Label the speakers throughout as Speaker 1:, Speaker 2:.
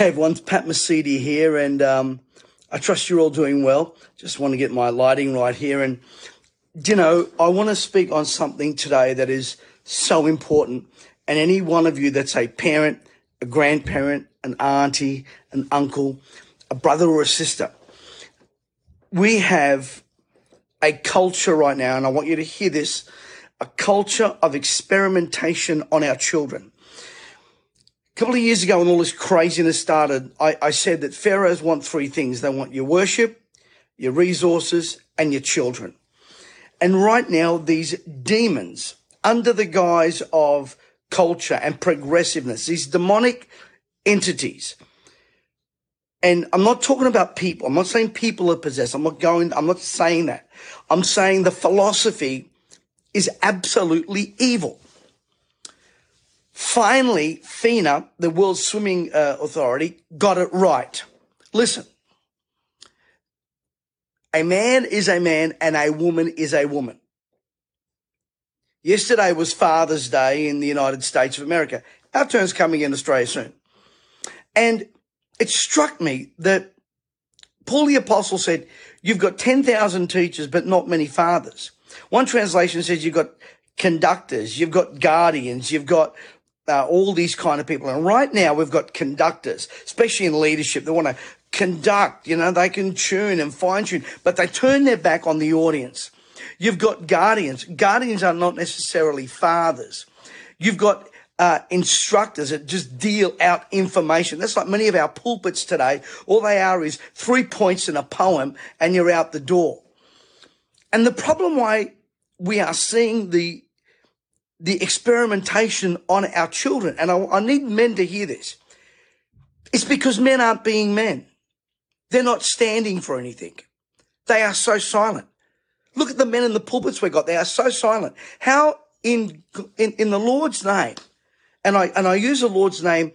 Speaker 1: Hey everyone, it's Pat Mesiti here, and um, I trust you're all doing well. Just want to get my lighting right here, and you know, I want to speak on something today that is so important. And any one of you that's a parent, a grandparent, an auntie, an uncle, a brother or a sister, we have a culture right now, and I want you to hear this a culture of experimentation on our children. Couple of years ago, when all this craziness started, I, I said that pharaohs want three things they want your worship, your resources, and your children. And right now, these demons, under the guise of culture and progressiveness, these demonic entities, and I'm not talking about people. I'm not saying people are possessed. I'm not going, I'm not saying that. I'm saying the philosophy is absolutely evil. Finally, FINA, the World Swimming uh, Authority, got it right. Listen, a man is a man and a woman is a woman. Yesterday was Father's Day in the United States of America. Our turn's coming in Australia soon. And it struck me that Paul the Apostle said, You've got 10,000 teachers, but not many fathers. One translation says you've got conductors, you've got guardians, you've got uh, all these kind of people. And right now we've got conductors, especially in leadership. They want to conduct, you know, they can tune and fine tune, but they turn their back on the audience. You've got guardians. Guardians are not necessarily fathers. You've got uh, instructors that just deal out information. That's like many of our pulpits today. All they are is three points in a poem and you're out the door. And the problem why we are seeing the the experimentation on our children, and I, I need men to hear this, it's because men aren't being men. They're not standing for anything. They are so silent. Look at the men in the pulpits we got. They are so silent. How in, in, in the Lord's name, and I, and I use the Lord's name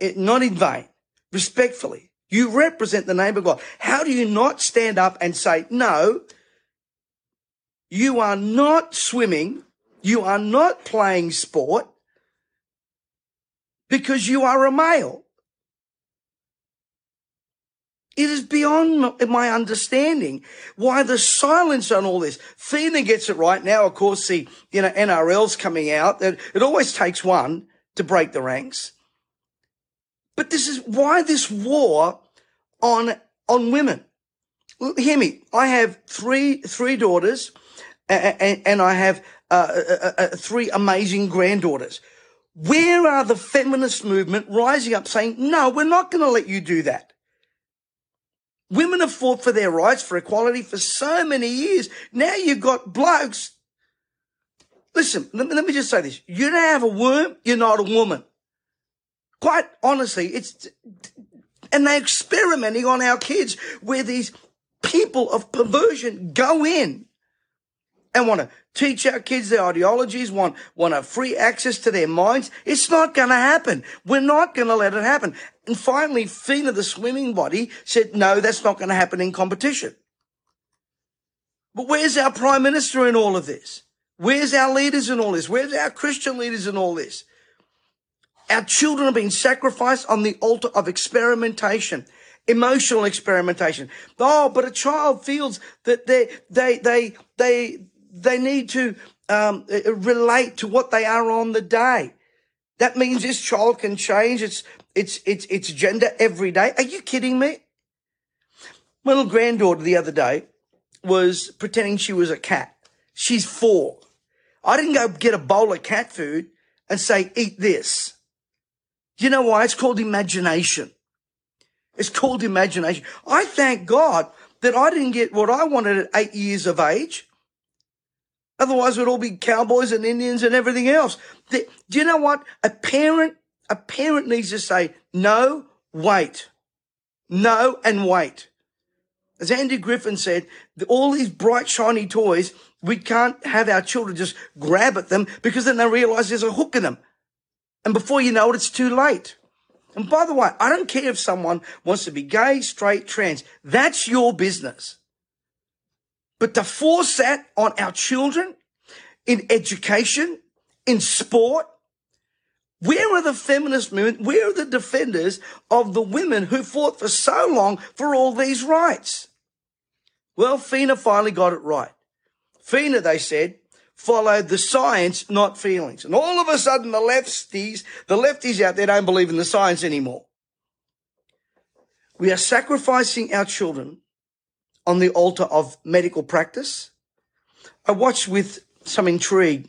Speaker 1: eh, not in vain, respectfully, you represent the name of God. How do you not stand up and say, no, you are not swimming. You are not playing sport because you are a male. It is beyond my understanding why the silence on all this. FINA gets it right now. Of course, the you know NRL's coming out. That it always takes one to break the ranks. But this is why this war on on women. Hear me. I have three three daughters, and, and I have uh, uh, uh, uh, three amazing granddaughters. Where are the feminist movement rising up saying, no, we're not going to let you do that? Women have fought for their rights, for equality for so many years. Now you've got blokes. Listen, let me, let me just say this. You don't have a worm, you're not a woman. Quite honestly, it's, and they're experimenting on our kids where these people of perversion go in and want to teach our kids their ideologies, want, want a free access to their minds. It's not going to happen. We're not going to let it happen. And finally, FINA, the swimming body, said, no, that's not going to happen in competition. But where's our prime minister in all of this? Where's our leaders in all this? Where's our Christian leaders in all this? Our children are being sacrificed on the altar of experimentation, emotional experimentation. Oh, but a child feels that they, they, they, they, they need to um, uh, relate to what they are on the day. That means this child can change its its its its gender every day. Are you kidding me? My little granddaughter the other day was pretending she was a cat. She's four. I didn't go get a bowl of cat food and say, eat this. You know why? It's called imagination. It's called imagination. I thank God that I didn't get what I wanted at eight years of age. Otherwise, we'd all be cowboys and Indians and everything else. Do you know what? A parent, a parent needs to say, no, wait. No, and wait. As Andy Griffin said, all these bright, shiny toys, we can't have our children just grab at them because then they realize there's a hook in them. And before you know it, it's too late. And by the way, I don't care if someone wants to be gay, straight, trans. That's your business. But to force that on our children in education, in sport, Where are the feminist movement? Where are the defenders of the women who fought for so long for all these rights? Well, FINA finally got it right. FINA, they said, followed the science, not feelings. And all of a sudden, the lefties, the lefties out there don't believe in the science anymore. We are sacrificing our children on the altar of medical practice. I watched with some intrigue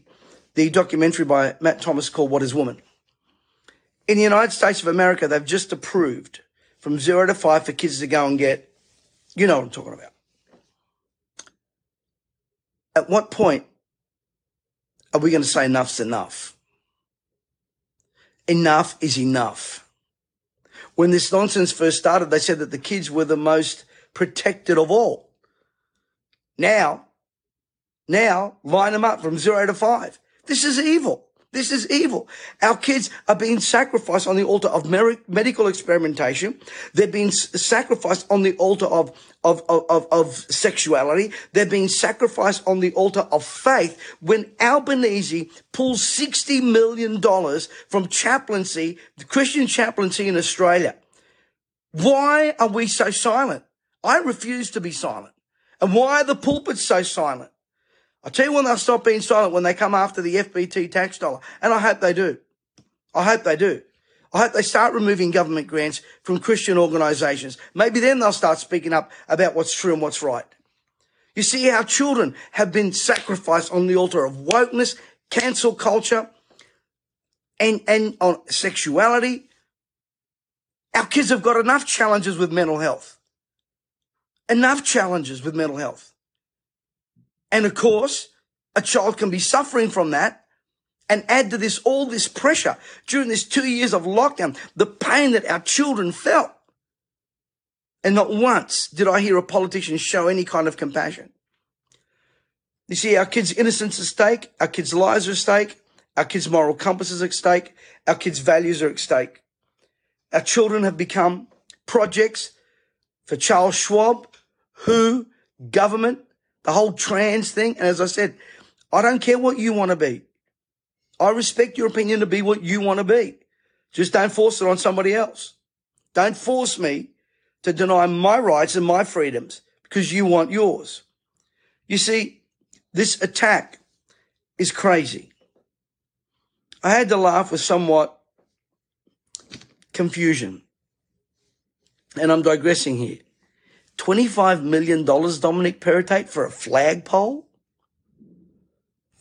Speaker 1: the documentary by Matt Thomas called What is Woman? In the United States of America, they've just approved from zero to five for kids to go and get, you know what I'm talking about. At what point are we going to say enough's enough? Enough is enough. When this nonsense first started, they said that the kids were the most protected of all. Now, now line them up from zero to five. This is evil. This is evil. Our kids are being sacrificed on the altar of medical experimentation. They're being sacrificed on the altar of, of, of, of, sexuality. They're being sacrificed on the altar of faith when Albanese pulls $60 million from chaplaincy, the Christian chaplaincy in Australia. Why are we so silent? I refuse to be silent. And why are the pulpits so silent? I tell you when they'll stop being silent when they come after the FBT tax dollar. And I hope they do. I hope they do. I hope they start removing government grants from Christian organizations. Maybe then they'll start speaking up about what's true and what's right. You see how children have been sacrificed on the altar of wokeness, cancel culture, and, and on sexuality. Our kids have got enough challenges with mental health. Enough challenges with mental health. And of course, a child can be suffering from that and add to this all this pressure during this two years of lockdown, the pain that our children felt. And not once did I hear a politician show any kind of compassion. You see, our kids' innocence is at stake, our kids' lives are at stake, our kids' moral compass is at stake, our kids' values are at stake. Our children have become projects for Charles Schwab, who, government, the whole trans thing. And as I said, I don't care what you want to be. I respect your opinion to be what you want to be. Just don't force it on somebody else. Don't force me to deny my rights and my freedoms because you want yours. You see, this attack is crazy. I had to laugh with somewhat confusion. And I'm digressing here. $25 million, Dominic Perrottet, for a flagpole?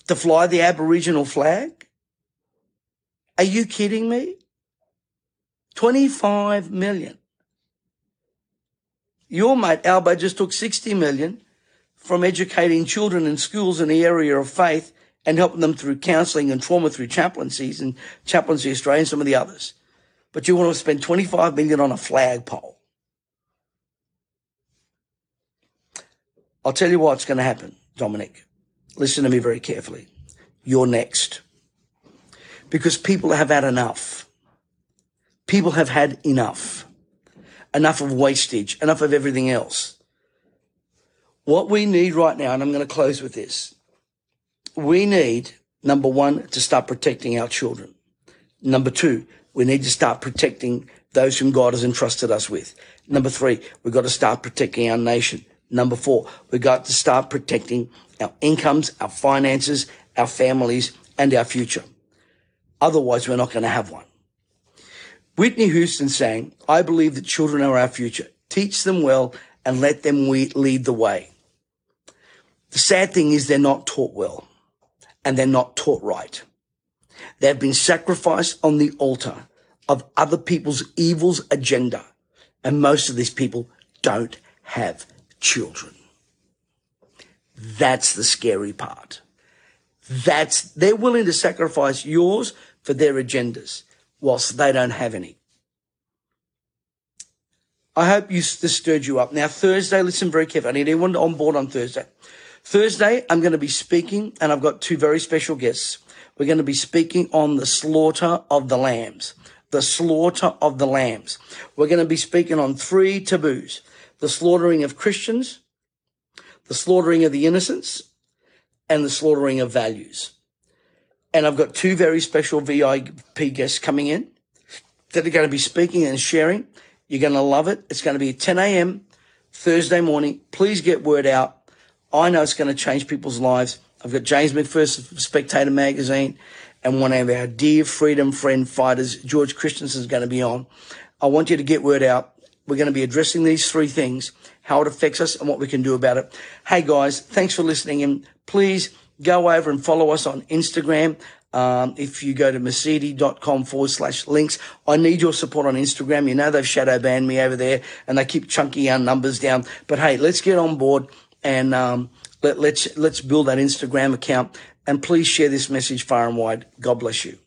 Speaker 1: To fly the Aboriginal flag? Are you kidding me? 25 million. Your mate Albo just took 60 million from educating children in schools in the area of faith and helping them through counselling and trauma through chaplaincies and chaplaincy Australia and some of the others. But you want to spend 25 million on a flagpole. I'll tell you what's going to happen, Dominic. Listen to me very carefully. You're next. Because people have had enough. People have had enough. Enough of wastage, enough of everything else. What we need right now, and I'm going to close with this. We need, number one, to start protecting our children. Number two, we need to start protecting those whom God has entrusted us with. Number three, we've got to start protecting our nation. Number four, we got to start protecting our incomes, our finances, our families, and our future. Otherwise, we're not going to have one. Whitney Houston sang, I believe that children are our future. Teach them well and let them lead the way. The sad thing is they're not taught well and they're not taught right. They've been sacrificed on the altar of other people's evil's agenda. And most of these people don't have children. That's the scary part. That's, they're willing to sacrifice yours for their agendas whilst they don't have any. I hope you, this stirred you up. Now, Thursday, listen very carefully. I need everyone on board on Thursday. Thursday, I'm going to be speaking, and I've got two very special guests. We're going to be speaking on the slaughter of the lambs. The slaughter of the lambs. We're going to be speaking on three taboos the slaughtering of Christians, the slaughtering of the innocents, and the slaughtering of values. And I've got two very special VIP guests coming in that are going to be speaking and sharing. You're going to love it. It's going to be at 10 a.m. Thursday morning. Please get word out. I know it's going to change people's lives. I've got James Macpherson from Spectator magazine and one of our dear freedom friend fighters, George Christensen, is going to be on. I want you to get word out. We're going to be addressing these three things, how it affects us and what we can do about it. Hey guys, thanks for listening and please go over and follow us on Instagram. Um, if you go to mesiti.com forward slash links, I need your support on Instagram. You know, they've shadow banned me over there and they keep chunking our numbers down. But hey, let's get on board and, um, let, let's, let's build that Instagram account and please share this message far and wide. God bless you.